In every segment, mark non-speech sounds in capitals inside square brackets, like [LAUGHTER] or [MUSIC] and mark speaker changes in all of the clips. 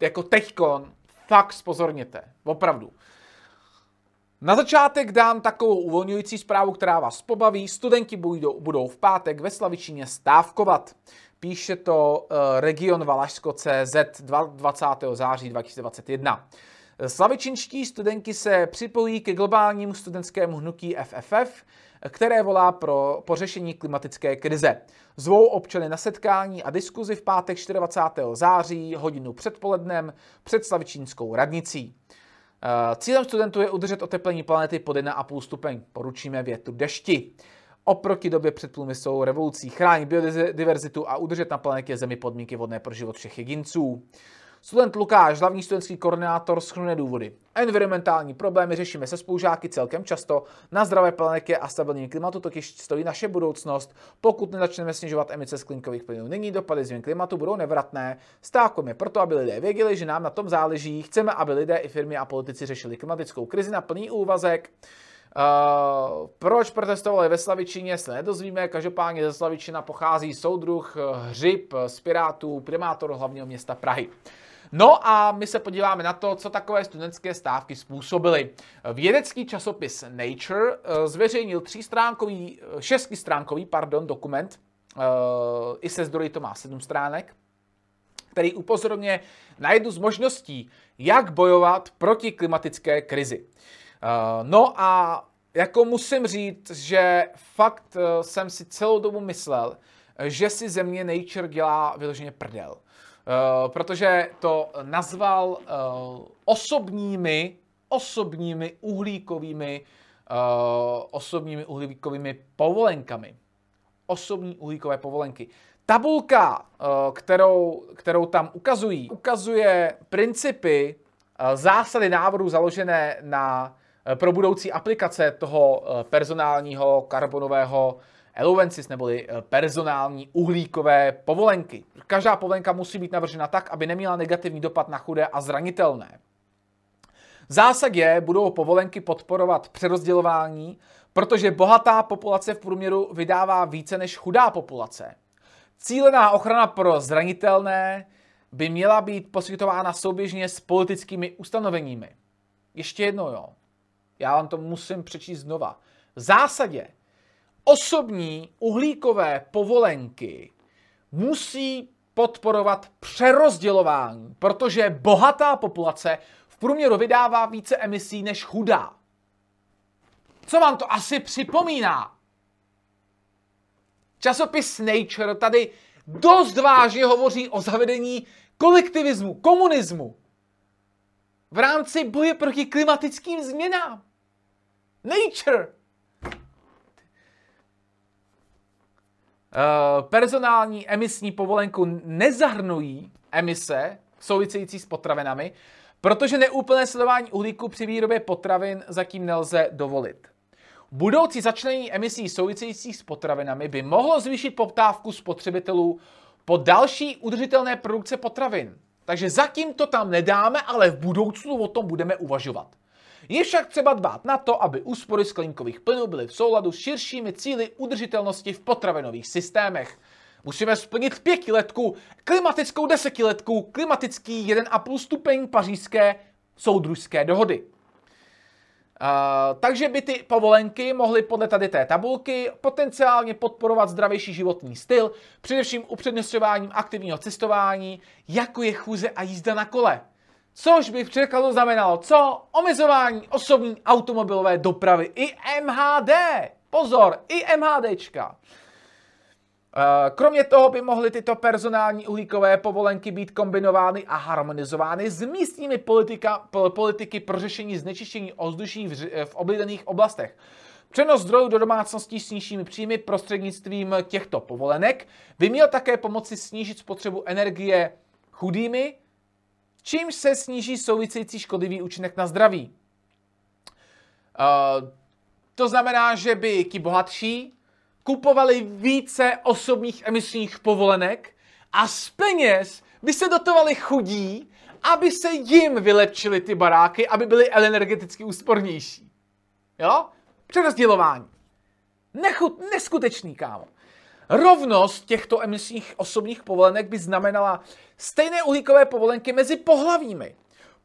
Speaker 1: jako teďkon, fakt spozorněte. Opravdu. Na začátek dám takovou uvolňující zprávu, která vás pobaví. Studenti budou, budou v pátek ve Slavičíně stávkovat. Píše to uh, region Valašsko.cz 20. září 2021. Slavičinští studenti se připojí ke globálnímu studentskému hnutí FFF, které volá pro pořešení klimatické krize. Zvou občany na setkání a diskuzi v pátek 24. září hodinu předpolednem před Slavičínskou radnicí. Eh, cílem studentů je udržet oteplení planety pod 1,5 stupeň. Poručíme větru dešti. Oproti době před průmyslovou revolucí chránit biodiverzitu a udržet na planetě Zemi podmínky vodné pro život všech jedinců. Student Lukáš, hlavní studentský koordinátor, schrnuje důvody. Environmentální problémy řešíme se spolužáky celkem často. Na zdravé planetě a stabilním klimatu totiž stojí naše budoucnost. Pokud nezačneme snižovat emice sklinkových plynů, nyní dopady změn klimatu budou nevratné. Stávkujeme proto, aby lidé věděli, že nám na tom záleží. Chceme, aby lidé i firmy a politici řešili klimatickou krizi na plný úvazek. Uh, proč protestovali ve Slavičině, se nedozvíme. Každopádně ze Slavičina pochází soudruh Hřib z Pirátů, primátor hlavního města Prahy. No a my se podíváme na to, co takové studentské stávky způsobily. Vědecký časopis Nature eh, zveřejnil třístránkový, eh, šestistránkový pardon, dokument, eh, i se zdroji to má sedm stránek, který upozorňuje na jednu z možností, jak bojovat proti klimatické krizi. No a jako musím říct, že fakt jsem si celou dobu myslel, že si země Nature dělá vyloženě prdel. Eh, protože to nazval uh, osobními, osobními uhlíkovými, uh, osobními uhlíkovými povolenkami. Osobní uhlíkové povolenky. Tabulka, kterou, kterou tam ukazují, ukazuje principy, zásady návrhu založené na pro budoucí aplikace toho personálního karbonového Allowances neboli eh, personální uhlíkové povolenky. Každá povolenka musí být navržena tak, aby neměla negativní dopad na chudé a zranitelné. V zásadě budou povolenky podporovat přerozdělování, protože bohatá populace v průměru vydává více než chudá populace. Cílená ochrana pro zranitelné by měla být poskytována souběžně s politickými ustanoveními. Ještě jedno, jo. Já vám to musím přečíst znova. V zásadě osobní uhlíkové povolenky musí podporovat přerozdělování, protože bohatá populace v průměru vydává více emisí než chudá. Co vám to asi připomíná? Časopis Nature tady dost vážně hovoří o zavedení kolektivismu, komunismu v rámci boje proti klimatickým změnám. Nature personální emisní povolenku nezahrnují emise související s potravinami, protože neúplné sledování uhlíku při výrobě potravin zatím nelze dovolit. Budoucí začlenění emisí souvisejících s potravinami by mohlo zvýšit poptávku spotřebitelů po další udržitelné produkce potravin. Takže zatím to tam nedáme, ale v budoucnu o tom budeme uvažovat. Je však třeba dbát na to, aby úspory skleníkových plynů byly v souladu s širšími cíly udržitelnosti v potravinových systémech. Musíme splnit pětiletku, klimatickou desetiletku, klimatický 1,5 stupeň pařížské soudružské dohody. Uh, takže by ty povolenky mohly podle tady té tabulky potenciálně podporovat zdravější životní styl, především upřednostňováním aktivního cestování, jako je chůze a jízda na kole. Což by v překladu znamenalo co? Omezování osobní automobilové dopravy i MHD. Pozor, i MHDčka. Eh, kromě toho by mohly tyto personální uhlíkové povolenky být kombinovány a harmonizovány s místními politika, politiky pro řešení znečištění ovzduší v, v oblíbených oblastech. Přenos zdrojů do domácností s nižšími příjmy prostřednictvím těchto povolenek by měl také pomoci snížit spotřebu energie chudými čímž se sníží související škodlivý účinek na zdraví. Uh, to znamená, že by ti bohatší kupovali více osobních emisních povolenek a z peněz by se dotovali chudí, aby se jim vylepčily ty baráky, aby byly energeticky úspornější. Jo? Přerozdělování. Nechut, neskutečný, kámo. Rovnost těchto emisních osobních povolenek by znamenala stejné uhlíkové povolenky mezi pohlavími.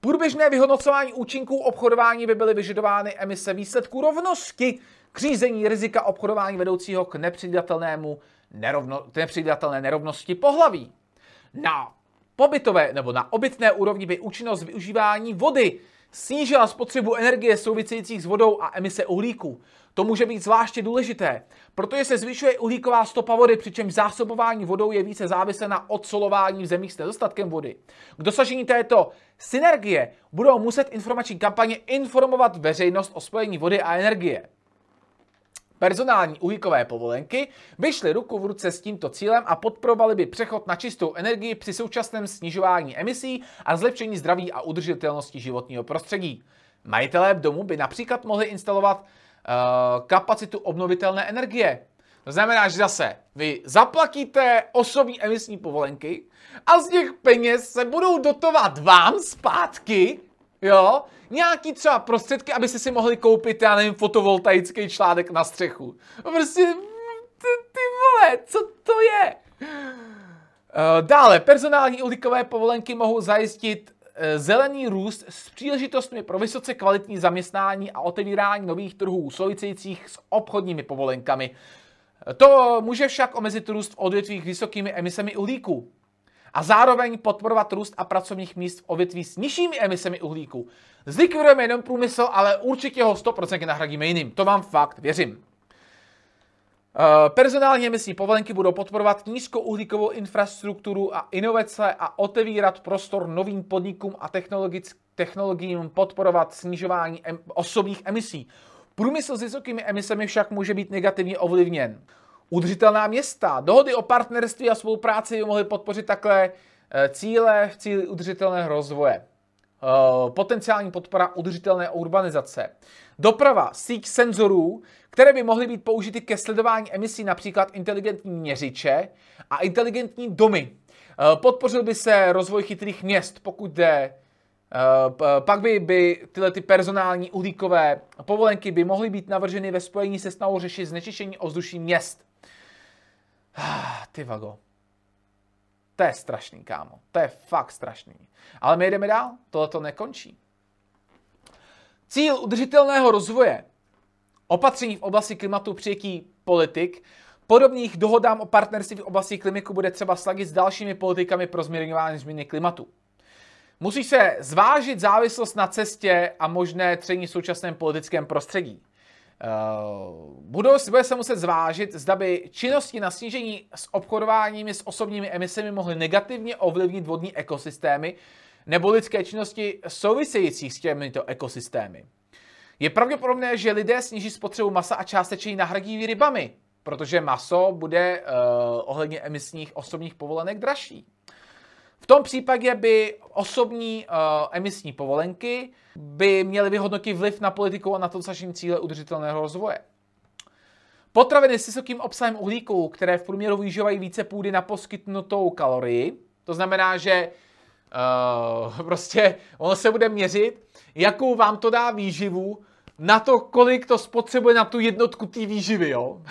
Speaker 1: Průběžné vyhodnocování účinků obchodování by byly vyžadovány emise výsledků rovnosti k řízení rizika obchodování vedoucího k nepředatelnému nerovno, nepředatelné nerovnosti pohlaví. Na pobytové nebo na obytné úrovni by účinnost využívání vody snížila spotřebu energie souvisejících s vodou a emise uhlíku. To může být zvláště důležité, protože se zvyšuje uhlíková stopa vody, přičemž zásobování vodou je více závislé na odsolování v zemích s nedostatkem vody. K dosažení této synergie budou muset informační kampaně informovat veřejnost o spojení vody a energie. Personální uhlíkové povolenky by šly ruku v ruce s tímto cílem a podporovaly by přechod na čistou energii při současném snižování emisí a zlepšení zdraví a udržitelnosti životního prostředí. Majitelé domu by například mohli instalovat uh, kapacitu obnovitelné energie. To znamená, že zase vy zaplatíte osobní emisní povolenky a z těch peněz se budou dotovat vám zpátky jo, nějaký třeba prostředky, aby si mohli koupit, já nevím, fotovoltaický článek na střechu. Prostě, ty, ty vole, co to je? Eh, dále, personální uhlíkové povolenky mohou zajistit eh, zelený růst s příležitostmi pro vysoce kvalitní zaměstnání a otevírání nových trhů souvisejících s obchodními povolenkami. To může však omezit růst v odvětvích vysokými emisemi uhlíku a zároveň podporovat růst a pracovních míst v odvětví s nižšími emisemi uhlíku. Zlikvidujeme jenom průmysl, ale určitě ho 100% nahradíme jiným. To vám fakt věřím. Eh, personální emisní povolenky budou podporovat nízkouhlíkovou infrastrukturu a inovace a otevírat prostor novým podnikům a technologiím podporovat snižování em- osobních emisí. Průmysl s vysokými emisemi však může být negativně ovlivněn. Udržitelná města, dohody o partnerství a spolupráci by mohly podpořit takhle eh, cíle v cíli udržitelného rozvoje. Eh, potenciální podpora udržitelné urbanizace. Doprava, síť senzorů, které by mohly být použity ke sledování emisí, například inteligentní měřiče a inteligentní domy. Eh, podpořil by se rozvoj chytrých měst, pokud jde pak by, by tyhle ty personální uhlíkové povolenky by mohly být navrženy ve spojení se snahou řešit znečištění ovzduší měst. Ah, ty vago. To je strašný, kámo. To je fakt strašný. Ale my jdeme dál. Tohle to nekončí. Cíl udržitelného rozvoje, opatření v oblasti klimatu přijetí politik, podobných dohodám o partnerství v oblasti klimatu bude třeba sladit s dalšími politikami pro zmírňování změny klimatu. Musí se zvážit závislost na cestě a možné tření v současném politickém prostředí. Eh, budou, bude se muset zvážit, zda by činnosti na snížení s obchodováními s osobními emisemi mohly negativně ovlivnit vodní ekosystémy nebo lidské činnosti související s těmito ekosystémy. Je pravděpodobné, že lidé sníží spotřebu masa a částečně nahradí rybami, protože maso bude uh, ohledně emisních osobních povolenek dražší. V tom případě by osobní uh, emisní povolenky by měly vyhodnotit vliv na politiku a na to dosažení cíle udržitelného rozvoje. Potraviny s vysokým obsahem uhlíku, které v průměru využívají více půdy na poskytnutou kalorii, to znamená, že uh, [LAUGHS] prostě ono se bude měřit, jakou vám to dá výživu na to, kolik to spotřebuje na tu jednotku té výživy, jo?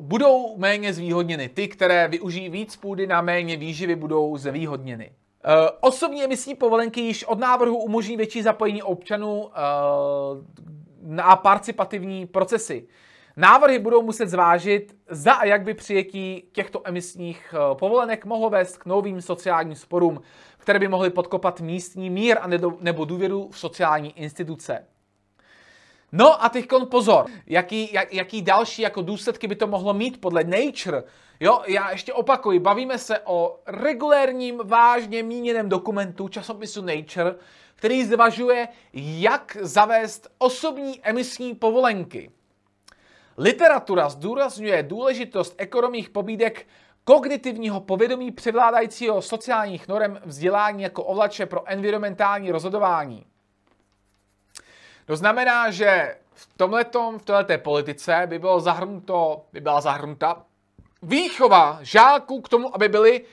Speaker 1: Budou méně zvýhodněny. Ty, které využijí víc půdy na méně výživy, budou zvýhodněny. Uh, osobní emisní povolenky již od návrhu umožní větší zapojení občanů uh, na participativní procesy. Návrhy budou muset zvážit, za a jak by přijetí těchto emisních uh, povolenek mohlo vést k novým sociálním sporům, které by mohly podkopat místní mír a nebo důvěru v sociální instituce. No a teď pozor, jaký, jak, jaký další jako důsledky by to mohlo mít podle Nature. Jo, já ještě opakuji, bavíme se o regulérním, vážně míněném dokumentu časopisu Nature, který zvažuje, jak zavést osobní emisní povolenky. Literatura zdůrazňuje důležitost ekonomních pobídek kognitivního povědomí převládajícího sociálních norem vzdělání jako ovlače pro environmentální rozhodování. To znamená, že v tomhletom, v této politice by, bylo zahrnuto, by byla zahrnuta výchova žáků k tomu, aby byli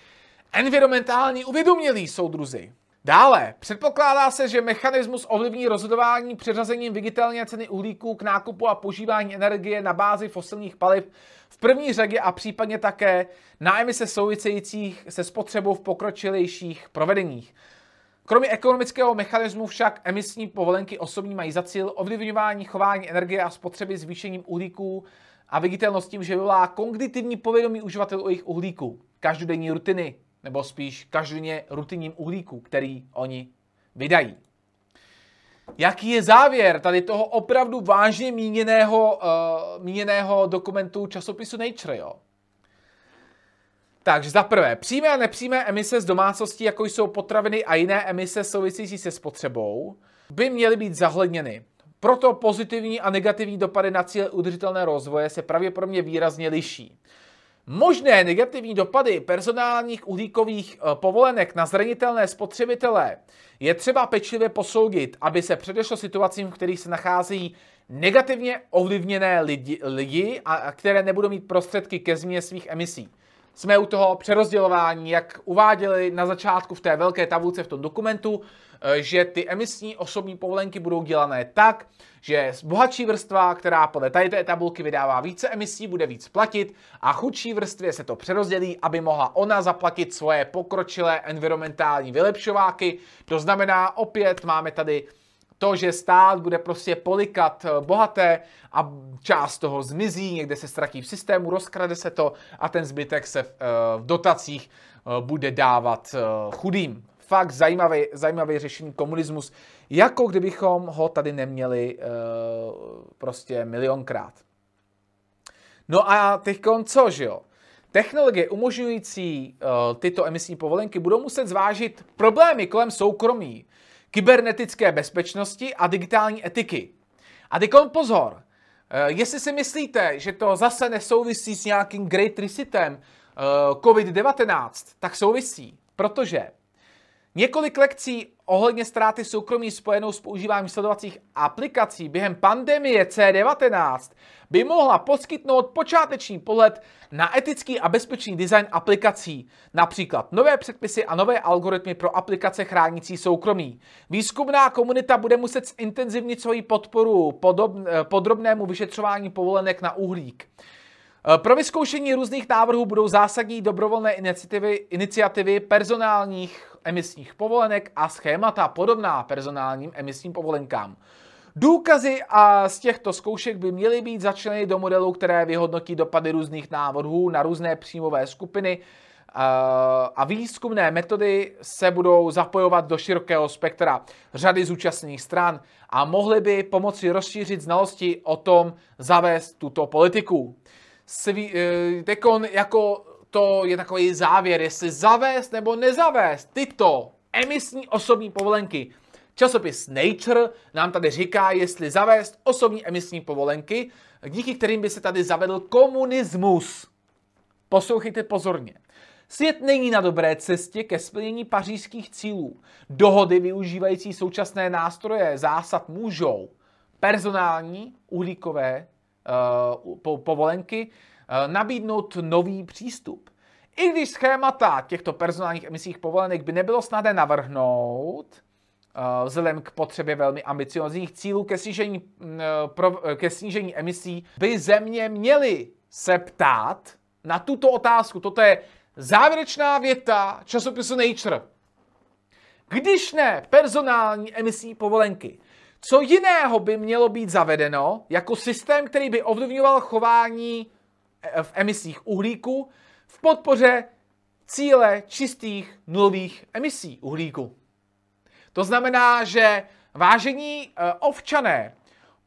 Speaker 1: environmentální uvědomělí soudruzi. Dále, předpokládá se, že mechanismus ovlivní rozhodování přeřazením viditelné ceny uhlíku k nákupu a používání energie na bázi fosilních paliv v první řadě a případně také na emise souvisejících se spotřebou v pokročilejších provedeních. Kromě ekonomického mechanismu však emisní povolenky osobní mají za cíl ovlivňování chování energie a spotřeby zvýšením uhlíků a viditelností, že vyvolá kognitivní povědomí uživatelů o jejich uhlíku, každodenní rutiny, nebo spíš každodenně rutinním uhlíku, který oni vydají. Jaký je závěr tady toho opravdu vážně míněného, uh, míněného dokumentu časopisu Nature? Jo? Takže za prvé, přímé a nepřímé emise z domácností, jako jsou potraviny a jiné emise související se spotřebou, by měly být zahledněny. Proto pozitivní a negativní dopady na cíle udržitelné rozvoje se pravděpodobně výrazně liší. Možné negativní dopady personálních uhlíkových eh, povolenek na zranitelné spotřebitele je třeba pečlivě posoudit, aby se předešlo situacím, v kterých se nacházejí negativně ovlivněné lidi, lidi a které nebudou mít prostředky ke změně svých emisí jsme u toho přerozdělování, jak uváděli na začátku v té velké tabulce v tom dokumentu, eh, že ty emisní osobní povolenky budou dělané tak, že bohatší vrstva, která podle tady té tabulky vydává více emisí, bude víc platit a chudší vrstvě se to přerozdělí, aby mohla ona zaplatit svoje pokročilé environmentální vylepšováky. To znamená, opět máme tady to, že stát bude prostě polikat eh, bohaté a část toho zmizí, někde se ztratí v systému, rozkrade se to a ten zbytek se v, eh, dotacích eh, bude dávat chudým. Fakt zajímavý, zajímavý řešení komunismus, jako kdybychom ho tady neměli prostě milionkrát. No a teď co, že jo? Technologie umožňující uh, tyto emisní povolenky budou muset zvážit problémy kolem soukromí, kybernetické bezpečnosti a digitální etiky. A teď pozor, eh, jestli si myslíte, že to zase nesouvisí s nějakým Great Resetem eh, COVID-19, tak souvisí, protože Několik lekcí ohledně ztráty soukromí spojenou s používáním sledovacích aplikací během pandemie C19 by mohla poskytnout počáteční pohled na etický a bezpečný design aplikací, například nové předpisy a nové algoritmy pro aplikace chránící soukromí. Výzkumná komunita bude muset zintenzivnit svoji podporu podob, podrobnému vyšetřování povolenek na uhlík. Pro vyzkoušení různých návrhů budou zásadní dobrovolné iniciativy, iniciativy personálních emisních povolenek a schémata podobná personálním emisním povolenkám. Důkazy a z těchto zkoušek by měly být začleny do modelu, které vyhodnotí dopady různých návrhů na různé příjmové skupiny a výzkumné metody se budou zapojovat do širokého spektra řady zúčastněných stran a mohly by pomoci rozšířit znalosti o tom zavést tuto politiku. Sví, e, tekon jako to je takový závěr, jestli zavést nebo nezavést tyto emisní osobní povolenky. Časopis Nature nám tady říká, jestli zavést osobní emisní povolenky, díky kterým by se tady zavedl komunismus. Poslouchejte pozorně. Svět není na dobré cestě ke splnění pařížských cílů. Dohody využívající současné nástroje zásad můžou personální uhlíkové uh, povolenky Eh, nabídnout nový přístup. I když schémata těchto personálních emisích povolenek by nebylo snadné navrhnout, vzhledem k potřebě velmi ambiciozních cílů ke snížení, mm, eh, ke snížení emisí, by země měly se ptát na tuto otázku. Toto je závěrečná věta časopisu Nature. Když ne personální emisní povolenky, co jiného by mělo být zavedeno jako systém, který by ovlivňoval chování v emisích uhlíku v podpoře cíle čistých nulových emisí uhlíku. To znamená, že vážení eh, ovčané,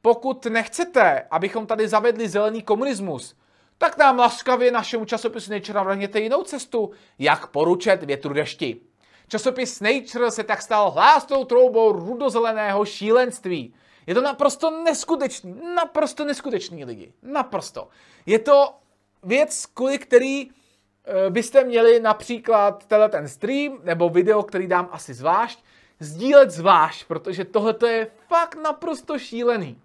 Speaker 1: pokud nechcete, abychom tady zavedli zelený komunismus, tak nám laskavě našemu časopisu Nature navrhněte jinou cestu, jak poručet větru dešti. Časopis Nature se tak stal hlástou troubou rudozeleného šílenství. Je to naprosto neskutečný, naprosto neskutečný lidi. Naprosto. Je to věc, kvůli který eh, byste měli například tenhle ten stream nebo video, který dám asi zvlášť, sdílet zvlášť, protože tohle je fakt naprosto šílený.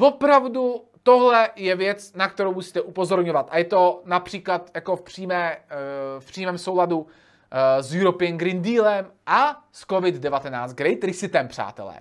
Speaker 1: Opravdu tohle je věc, na kterou musíte upozorňovat. A je to například jako v, přímé, eh, v přímém souladu s European Green Dealem a s COVID-19 Great Resetem, přátelé.